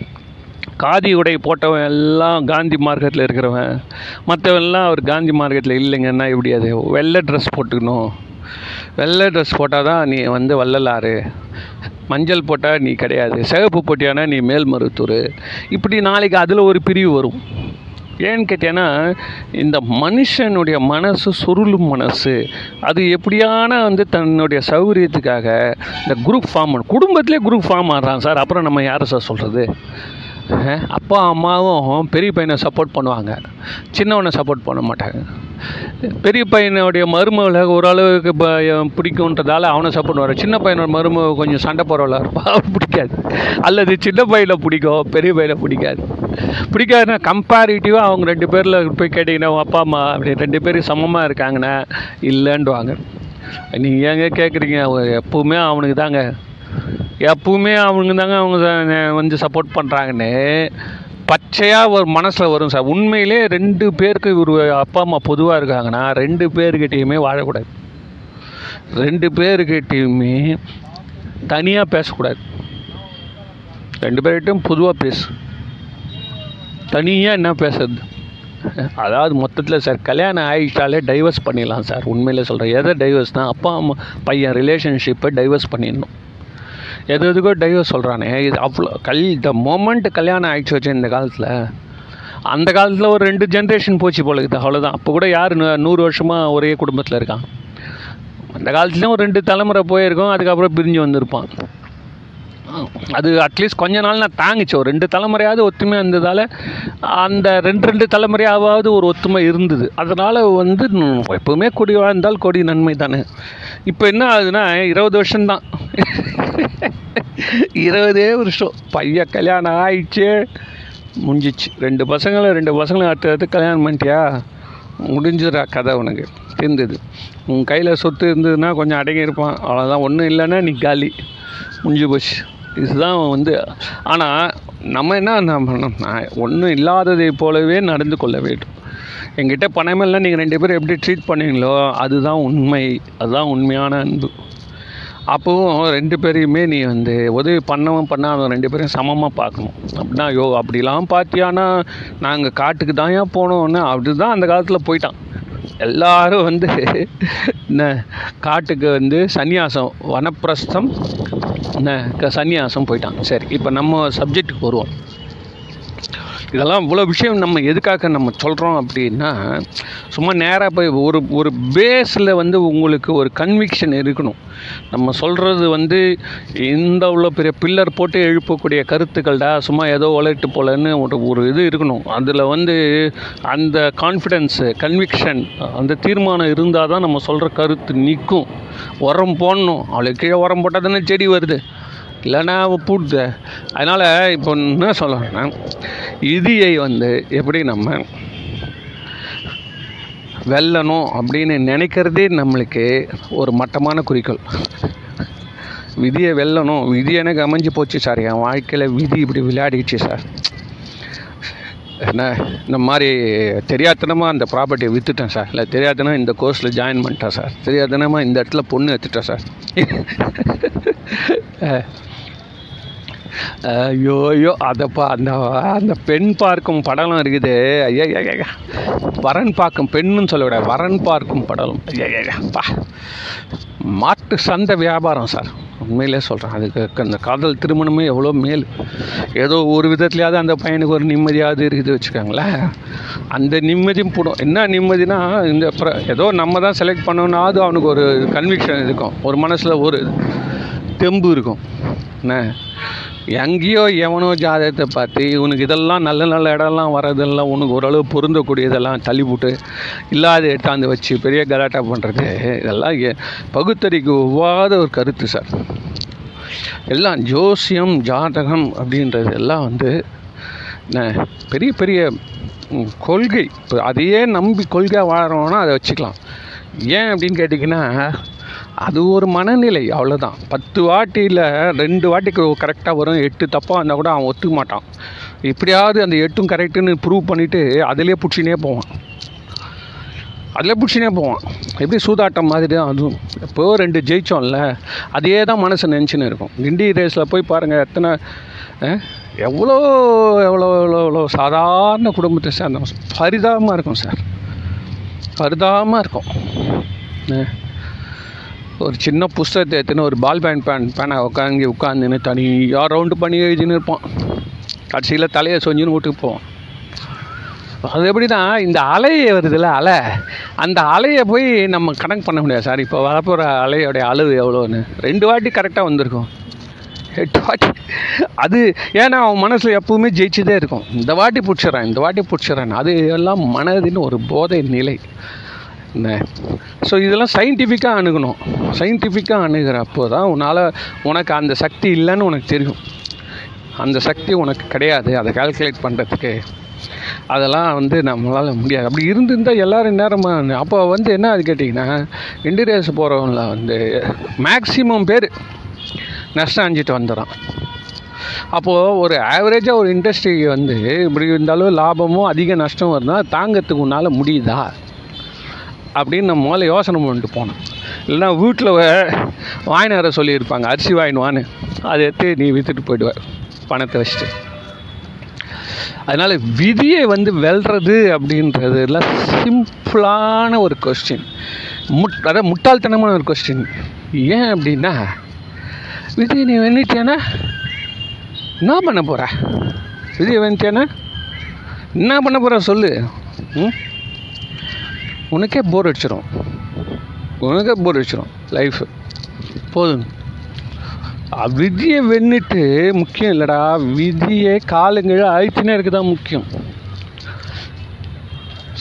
காதி உடை போட்டவன் எல்லாம் காந்தி மார்க்கெட்டில் இருக்கிறவன். மற்றவெல்லாம் அவர் காந்தி மார்க்கெட்டில் இல்லைங்கன்னா எப்படி அது? வெள்ளை ட்ரெஸ் போட்டுக்கணும். வெள்ளை ட்ரெஸ் போட்டால் தான் நீ வந்து வள்ளலாறு மஞ்சள் போட்டால் நீ கிடையாது. சிவப்பு போட்டியானா நீ மேல்மருத்தூர் இப்படி நாளைக்கு அதில் ஒரு பிரிவு வரும். ஏன்னு கேட்டேன்னா இந்த மனுஷனுடைய மனசு சுருளும் மனசு அது எப்படியான வந்து தன்னுடைய சௌகரியத்துக்காக இந்த குரூப் ஃபார்ம் குடும்பத்திலே குரூப் ஃபார்ம் ஆடுறான் சார் அப்புறம் நம்ம யாரை சார் சொல்கிறது அப்பா அம்மாவும் பெரிய பையனை சப்போர்ட் பண்ணுவாங்க. சின்னவனை சப்போர்ட் பண்ண மாட்டாங்க. பெரிய பையனுடைய மருமகளை ஓரளவுக்கு பிடிக்குன்றதால அவனை சப்போர்ட் பண்ணுவார். சின்ன பையனோட மருமக கொஞ்சம் சண்டை போகிறவளாக இருப்பா பிடிக்காது. அல்லது சின்ன பையனை பிடிக்கும் பெரிய பையனை பிடிக்காது. பிடிக்காதுன்னா கம்பேரிட்டிவாக அவங்க ரெண்டு பேரில் போய் கேட்டிங்கன்னா உங்கள் அப்பா அம்மா அப்படி ரெண்டு பேரும் சமமாக இருக்காங்கன்னா இல்லைன்டுவாங்க நீங்கள் ஏங்க கேட்குறீங்க அவங்க எப்பவுமே அவனுக்கு தாங்க. எப்பவுமே அவனுக்கு தாங்க அவங்க வந்து சப்போர்ட் பண்ணுறாங்கன்னு பச்சையாக ஒரு மனசில் வரும் சார். உண்மையிலே ரெண்டு பேருக்கு ஒரு அப்பா அம்மா பொதுவாக இருக்காங்கன்னா ரெண்டு பேர்கிட்டையுமே வாழக்கூடாது. ரெண்டு பேர்கிட்டையுமே தனியாக பேசக்கூடாது. ரெண்டு பேர்கிட்டையும் பொதுவாக பேசு. தனியாக என்ன பேசுறது? அதாவது மொத்தத்தில் சார் கல்யாணம் ஆகிட்டாலே டைவர்ஸ் பண்ணிடலாம் சார் உண்மையிலே சொல்கிறேன் எதை டைவர்ஸ்னால் அப்பா அம்மா பையன் ரிலேஷன்ஷிப்பை டைவர்ஸ் பண்ணிடணும். எது எதுக்கோ டைவர்ஸ் சொல்கிறானே இது அவ்வளோ கல் த மொமெண்ட் கல்யாணம் ஆகிடுச்சு வச்சு இந்த காலத்தில் அந்த காலத்தில் ஒரு ரெண்டு ஜென்ரேஷன் போச்சு போல இருக்குது. அவ்வளோதான் அப்போ கூட யார் நூறு வருஷமாக ஒரே குடும்பத்தில் இருக்கான்? அந்த காலத்துலேயும் ஒரு ரெண்டு தலைமுறை போயிருக்கோம் அதுக்கப்புறம் பிரிஞ்சு வந்திருப்பான். அது அட்லீஸ்ட் கொஞ்ச நாள் நான் தாங்கிச்சு. ஒரு ரெண்டு தலைமுறையாவது ஒத்துமை இருந்ததால் அந்த ரெண்டு ரெண்டு தலைமுறையாவது ஒரு ஒத்துமை இருந்தது. அதனால் வந்து எப்போவுமே கொடி வாழ்ந்தால் கொடி நன்மை தானே. இப்போ என்ன ஆகுதுன்னா இருபது வருஷம்தான். [laughs] இருபதே வருஷம். பையன் கல்யாணம் ஆயிடுச்சு. முடிஞ்சிச்சு. ரெண்டு பசங்களும் ரெண்டு பசங்களை அடுத்து அடுத்து கல்யாணம் பண்ணிட்டியா? முடிஞ்சிடா கதை உனக்கு. இருந்தது உன் கையில் சொத்து இருந்ததுன்னா கொஞ்சம் அடங்கி இருப்பான் அவ்வளோதான் ஒன்றும் இல்லைன்னா நீ காலி. முடிஞ்சு போச்சு. இதுதான் வந்து ஆனால் நம்ம என்ன நம்ம ஒன்றும் இல்லாததை போலவே நடந்து கொள்ள வேண்டும். எங்கிட்ட பணமே நீங்கள் ரெண்டு பேரும் எப்படி ட்ரீட் பண்ணுவீங்களோ அதுதான் உண்மை. அதுதான் உண்மையான அன்பு. அப்போவும் ரெண்டு பேரையுமே நீ வந்து உதவி பண்ணவும் பண்ணாதவன் ரெண்டு பேரும் சமமாக பார்க்கணும். அப்படின்னா ஐயோ அப்படிலாம் பார்த்தியானா நாங்கள் காட்டுக்கு தான் ஏன் போனோன்னு அப்படிதான் அந்த காலத்தில் போயிட்டான். எல்லாரும் வந்து என்ன காட்டுக்கு வந்து சந்நியாசம் வனப்பிரஸ்தம் சந்நியாசம் போயிட்டான். சரி இப்போ நம்ம சப்ஜெக்ட்டுக்கு வருவோம். இதெல்லாம் இவ்வளோ விஷயம் நம்ம எதுக்காக நம்ம சொல்கிறோம் அப்படின்னா சும்மா நேராக போய் ஒரு ஒரு பேஸில் வந்து உங்களுக்கு ஒரு கன்விக்ஷன் இருக்கணும். நம்ம சொல்கிறது வந்து இந்த அவ்வளோ பெரிய பில்லர் போட்டு எழுப்பக்கூடிய கருத்துக்கள்டா சும்மா ஏதோ உழைட்டு போலன்னு ஒரு ஒரு இது இருக்கணும். அதில் வந்து அந்த கான்ஃபிடென்ஸு கன்விக்ஷன் அந்த தீர்மானம் இருந்தால் தான் நம்ம சொல்கிற கருத்து நிற்கும் உரம் போடணும். அவளுக்கு கீழே உரம் போட்டால் தானே செடி வருது. இல்லைன்னா பூட்டு. அதனால் இப்போ என்ன சொல்லணும்னா இதியை வந்து எப்படி நம்ம வெல்லணும் அப்படின்னு நினைக்கிறதே நம்மளுக்கு ஒரு மட்டமான குறிக்கோள். விதியை வெல்லணும். விதி எனக்கு அமைஞ்சு போச்சு சார்? என் வாழ்க்கையில் விதி இப்படி விளையாடிடுச்சு சார். என்ன இந்த மாதிரி தெரியாதனமாக அந்த ப்ராப்பர்ட்டியை விற்றுட்டேன் சார். இல்லை தெரியாதனமா இந்த கோர்ஸில் ஜாயின் பண்ணிட்டேன் சார். தெரியாதனமாக இந்த இடத்துல பொண்ணு எடுத்துட்டேன் சார். ஐயோ ஐயோ அதைப்பா அந்த அந்த பெண் பார்க்கும் படலம் இருக்குது. ஐயா ஐயா, வரன் பார்க்கும் பெண்ணுன்னு சொல்லக்கூடாது வரன் பார்க்கும் படலம். ஐயா ஐயாப்பா மாட்டு சந்தை வியாபாரம் சார். உண்மையிலே சொல்கிறேன் அதுக்கு அந்த காதல் திருமணமே எவ்வளோ மேல். ஏதோ ஒரு விதத்துலையாவது அந்த பையனுக்கு ஒரு நிம்மதியாவது இருக்குது வச்சுக்கோங்களேன். அந்த நிம்மதியும் போடும். என்ன நிம்மதினா இந்த அப்புறம் ஏதோ நம்ம தான் செலக்ட் பண்ணோன்னாவது அவனுக்கு ஒரு கன்விக்ஷன் இருக்கும். ஒரு மனசில் ஒரு தெம்பு இருக்கும். என்ன? எங்கேயோ எவனோ ஜாதகத்தை பார்த்து இவனுக்கு இதெல்லாம் நல்ல நல்ல இடம்லாம் வர்றதெல்லாம் உனக்கு ஓரளவு பொருந்தக்கூடியதெல்லாம் தள்ளி போட்டு இல்லாத எடுத்தாந்து வச்சு பெரிய கலாட்டா பண்ணுறது இதெல்லாம் எ- பகுத்தறிக்கு ஒவ்வாத ஒரு கருத்து சார். எல்லாம் ஜோசியம் ஜாதகம் அப்படின்றது எல்லாம் வந்து என்ன, பெரிய பெரிய கொள்கை. இப்போ அதையே நம்பி கொள்கையாக வாழறோன்னா அதை வச்சுக்கலாம். ஏன் அப்படின்னு கேட்டிங்கன்னா அது ஒரு மனநிலை அவ்வளோதான் பத்து வாட்டியில் ரெண்டு வாட்டிக்கு கரெக்டாக வரும். எட்டு தப்பாக இருந்தால் கூட அவன் ஒத்துக்க மாட்டான். எப்படியாவது அந்த எட்டும் கரெக்டுன்னு ப்ரூவ் பண்ணிவிட்டு அதிலே பிடிச்சினே போவான். அதில் பிடிச்சினே போவான். எப்படி சூதாட்டம் மாதிரி தான் அதுவும். எப்போ ரெண்டு ஜெயித்தோம்ல அதே தான் மனசு நினச்சின்னு இருக்கும். கிண்டி ரேஸில் போய் பாருங்கள் எத்தனை எவ்வளோ எவ்வளோ எவ்வளோ எவ்வளோ சாதாரண குடும்பத்தை சேர்ந்தவங்க பரிதாபமாக இருக்கும் சார். பரிதாபமாக இருக்கும். ஒரு சின்ன புஸ்தகத்தை எடுத்துன்னு ஒரு பால் பேண்ட் பேன் பேனை உட்காந்து உட்காந்துன்னு தனியாக ரவுண்டு பண்ணி எழுதினு இருப்போம் கடைசியில் தலையை சொஞ்சின்னு வீட்டுக்கு போவோம் அது எப்படி தான் இந்த அலையை வருதுல்ல அலை. அந்த அலையை போய் நம்ம கணக்கு பண்ண முடியாது சார். இப்போ வரப்போகிற அலையோடைய அளவு எவ்வளோன்னு. ரெண்டு வாட்டி கரெக்டாக வந்திருக்கும். எட்டு வாட்டி. அது ஏன்னா அவன் மனசில் எப்பவுமே ஜெயிச்சுதே இருக்கும். இந்த வாட்டி பிடிச்சிட்றான் இந்த வாட்டி பிடிச்சிட்றான். அது எல்லாம் மனதின் ஒரு போதை நிலை. என்ன ஸோ இதெல்லாம் சயின்டிஃபிக்காக அணுகணும். சயின்டிஃபிக்காக அணுகிறப்போ தான் உன்னால் உனக்கு அந்த சக்தி இல்லைன்னு உனக்கு தெரியும். அந்த சக்தி உனக்கு கிடையாது. அதை கால்குலேட் பண்ணுறதுக்கு அதெல்லாம் வந்து நம்மளால் முடியாது. அப்படி இருந்திருந்தால் எல்லோரும் நேரமாக அப்போ வந்து என்ன அது கேட்டிங்கன்னா இண்டிரேஸ் போகிறவங்கள வந்து மேக்ஸிமம் பேர் நஷ்டம் அஞ்சிட்டு வந்துடும் அப்போது ஒரு ஆவரேஜாக ஒரு இண்டஸ்ட்ரி வந்து இப்படி இருந்தாலும் லாபமும் அதிக நஷ்டம் வருதுன்னா தாங்கிறதுக்கு உன்னால் முடியுதா? அப்படின்னு நம்ம முதல்ல யோசனை பண்ணிட்டு போனோம் இல்லைன்னா வீட்டில் வாங்கின வர சொல்லியிருப்பாங்க அரிசி வாங்கினுவான்னு அதை எடுத்து நீ விற்றுட்டு போயிடுவேன் பணத்தை வச்சுட்டு. அதனால் விதியை வந்து வெல்றது அப்படின்றதுலாம் சிம்பிளான ஒரு கொஸ்டின் முட் அதாவது முட்டாள்தனமான ஒரு கொஸ்டின் ஏன் அப்படின்னா விதியை நீ வெண்ணிட்டியானா என்ன பண்ண போகிற விதியை வெண்ணிட்டியானா என்ன பண்ண போகிற சொல்லு. ம்? உனக்கே போர் அடிச்சிடும் உனக்கே போர் அடிச்சிடும் லைஃபு போதும். விதியை வென்னுட்டு முக்கியம் இல்லைடா. விதியை காலுங்கீழ அழுத்தினே இருக்குது தான் முக்கியம்.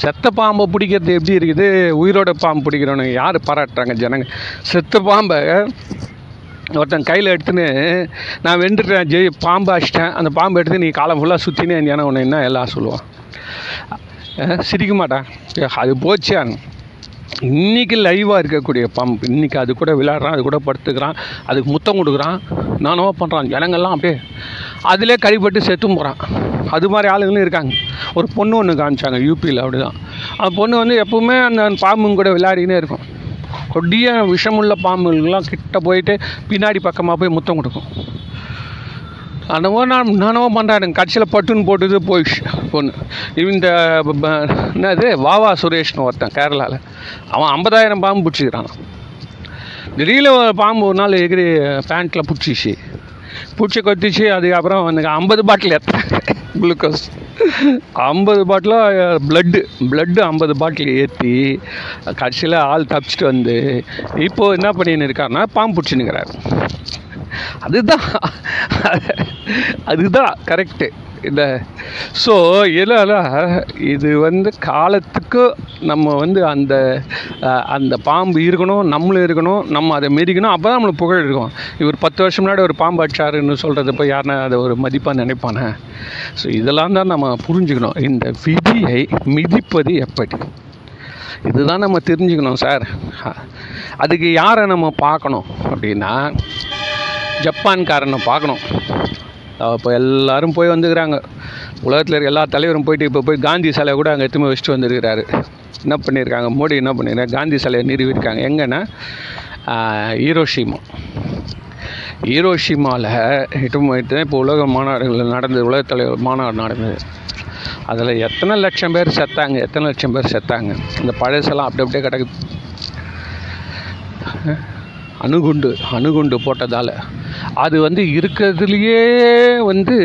செத்த பாம்பை பிடிக்கிறது எப்படி இருக்குது? உயிரோட பாம்பு பிடிக்கிறவனுங்க யார் பாராட்டுறாங்க ஜனங்க? செத்த பாம்பை ஒருத்தன் கையில் எடுத்துன்னு நான் வெண்டுட்டேன் ஜெய் பாம்பு அடிச்சிட்டேன். அந்த பாம்பை எடுத்து நீ காலம் ஃபுல்லாக சுற்றினே இருந்தியானா? உன்னை என்ன எல்லாம் சொல்லுவான். சிரிக்க மாட்டேன் அது போச்சான் இன்றைக்கி லைவாக இருக்கக்கூடிய பம்ப் இன்னைக்கு அது கூட விளையாடுறான் அது கூட படுத்துக்கிறான் அதுக்கு முத்தம் கொடுக்குறான் நானும் பண்ணுறான் ஜனங்கள்லாம் அப்படியே அதிலே கழிப்பட்டு செத்தும் போகிறான் அது மாதிரி ஆளுங்களும் இருக்காங்க. ஒரு பொண்ணு ஒன்று காமிச்சாங்க யூபியில் அப்படி தான் அந்த பொண்ணு வந்து எப்பவுமே அந்த பாம்புங்க கூட விளையாடினே இருக்கும். கொடிய விஷமுள்ள பாம்புங்கள்லாம் கிட்ட போயிட்டு பின்னாடி பக்கமாக போய் முத்தம் கொடுக்கும். அனவோ நான் நானவோ பண்ணுறானுங்க கடைசியில் பட்டுன்னு போட்டுது போயிடுச்சு. பொண்ணு. இந்த என்னது? வாவா சுரேஷ்னு ஒருத்தன் கேரளாவில் அவன் ஐம்பதாயிரம் பாம்பு பிடிச்சிக்கிறான். திடீர்னு பாம்பு ஒரு நாள் எகிரி பேண்ட்டில் பிடிச்சிச்சு. பிடிச்சி கொத்திச்சு அதுக்கப்புறம் எனக்கு ஐம்பது பாட்டில் ஏற்றேன் குளுக்கோஸ். ஐம்பது பாட்டிலாக ப்ளட்டு ப்ளட்டு ஐம்பது பாட்டில் ஏற்றி கடைசியில் ஆள் தப்பிச்சிட்டு வந்து இப்போது என்ன பண்ணின்னு இருக்காருன்னா பாம்பு பிடிச்சின்னுக்கிறார். அதுதான். அதுதான் கரெக்டு இந்த ஸோ இதில் இது வந்து காலத்துக்கு நம்ம வந்து அந்த அந்த பாம்பு இருக்கணும் நம்மளும் இருக்கணும் நம்ம அதை மிதிக்கணும் அப்போ தான் நம்மளுக்கு புகழ் இருக்கும். இவர் பத்து வருஷம் முன்னாடி ஒரு பாம்பு அடிச்சாருன்னு சொல்கிறது இப்போ யாருன்னா அதை ஒரு மதிப்பாக நினைப்பானே? ஸோ இதெல்லாம் தான் நம்ம புரிஞ்சுக்கணும். இந்த விதியை மிதிப்பது எப்படி? இதுதான் நம்ம தெரிஞ்சுக்கணும் சார். அதுக்கு யாரை நம்ம பார்க்கணும் அப்படின்னா ஜப்பான்காரனை பார்க்கணும். இப்போ எல்லோரும் போய் வந்துக்கிறாங்க. உலகத்தில் இருக்க எல்லா தலைவரும் போயிட்டு இப்போ போய் காந்தி சிலை கூட அங்கே எடுத்துமே வச்சுட்டு வந்துருக்கிறாரு. என்ன பண்ணியிருக்காங்க மோடி என்ன பண்ணியிருக்காங்க காந்தி சிலையை நிறுவியிருக்காங்க. எங்கன்னா ஈரோஷிமா ஈரோஷிமாவில் இட்டும் போயிட்டு இப்போ உலக மாநாடுகள் நடந்தது. உலக தலைவர் மாநாடு நடந்தது. அதில் எத்தனை லட்சம் பேர் செத்தாங்க? எத்தனை லட்சம் பேர் செத்தாங்க? இந்த பழசெல்லாம் அப்படி அப்படியே கிடக்குது அணுகுண்டு அணுகுண்டு போட்டதால். அது வந்து இருக்கிறதுலையே வந்து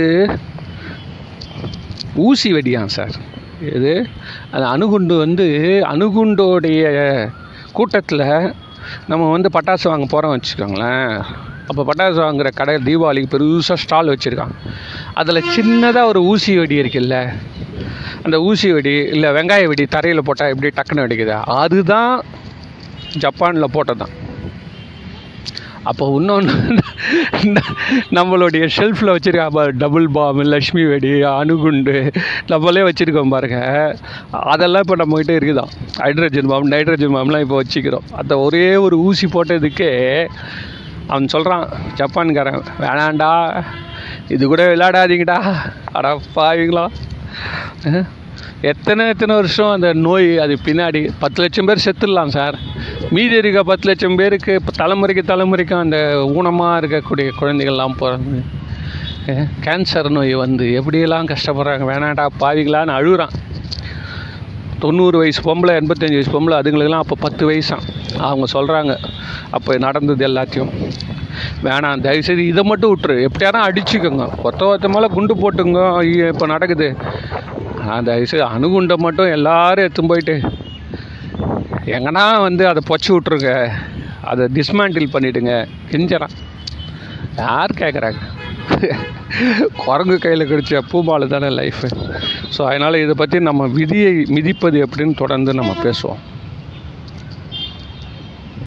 ஊசி வெடியான் சார். இது அந்த அணுகுண்டு வந்து அணுகுண்டோடைய கூட்டத்தில் நம்ம வந்து பட்டாசு வாங்க போகிறோம் வச்சுக்கோங்களேன். அப்போ பட்டாசு வாங்குகிற கடை தீபாவளிக்கு பெருசாக ஸ்டால் வச்சுருக்காங்க. அதில் சின்னதாக ஒரு ஊசி வெடி இருக்குல்ல. அந்த ஊசி வெடி இல்லை வெங்காய வெடி தரையில் போட்டால் எப்படி டக்குன்னு வெடிக்குதா? அதுதான் ஜப்பானில் போட்டது தான் அப்போ இன்னொன்று நம்மளுடைய ஷெல்ஃபில் வச்சுருக்க டபுள் பாம் லக்ஷ்மி வெடி அணுகுண்டு நம்மளே வச்சுருக்கோம் பாருங்கள் அதெல்லாம் இப்போ நம்மக்கிட்ட இருக்குதான். ஹைட்ரஜன் பாம் நைட்ரஜன் பாம்லாம் இப்போ வச்சுக்கிறோம். அந்த ஒரே ஒரு ஊசி போட்டதுக்கே அவன் சொல்கிறான் ஜப்பான்காரன் வேணாண்டா. இது கூட விளையாடாதீங்கடா. அடப்பாவீங்களா எத்தனை எத்தனை வருஷம் அந்த நோய்? அது பின்னாடி பத்து லட்சம் பேர் செத்துடலாம் சார். மீதி இருக்க பத்து லட்சம் பேருக்கு இப்போ தலைமுறைக்கு தலைமுறைக்கும் அந்த ஊனமாக இருக்கக்கூடிய குழந்தைகள்லாம் பிறந்து கேன்சர் நோய் வந்து எப்படியெல்லாம் கஷ்டப்படுறாங்க? வேணாண்டா பாவிகளான்னு அழுகுறான். தொண்ணூறு வயசு பொம்பளை எண்பத்தஞ்சு வயசு பொம்பளை அதுங்களுக்கெல்லாம் அப்போ பத்து வயசான் அவங்க சொல்கிறாங்க அப்போ நடந்தது எல்லாத்தையும். வேணாம் தயவுசெய்து இதை மட்டும் விட்டுரு. எப்படியானா அடிச்சுக்கோங்க. ஒத்த ஒருத்த மேலே குண்டு போட்டுங்க ஐயோ இப்போ நடக்குது. ஆனால் தயவுசெய்து அணுகுண்டை மட்டும் எல்லோரும் எடுத்துன்னு போயிட்டு எங்கன்னா வந்து அதை பொச்சு விட்ருங்க அதை டிஸ்மேண்டில் பண்ணிவிடுங்க கெஞ்சறான் யார் கேட்குறாங்க குரங்கு கையில் கிடைச்ச பூபாலு தானே லைஃபு ஸோ அதனால் இதை பற்றி நம்ம விதியை மிதிப்பது எப்படின்னு தொடர்ந்து நம்ம பேசுவோம்.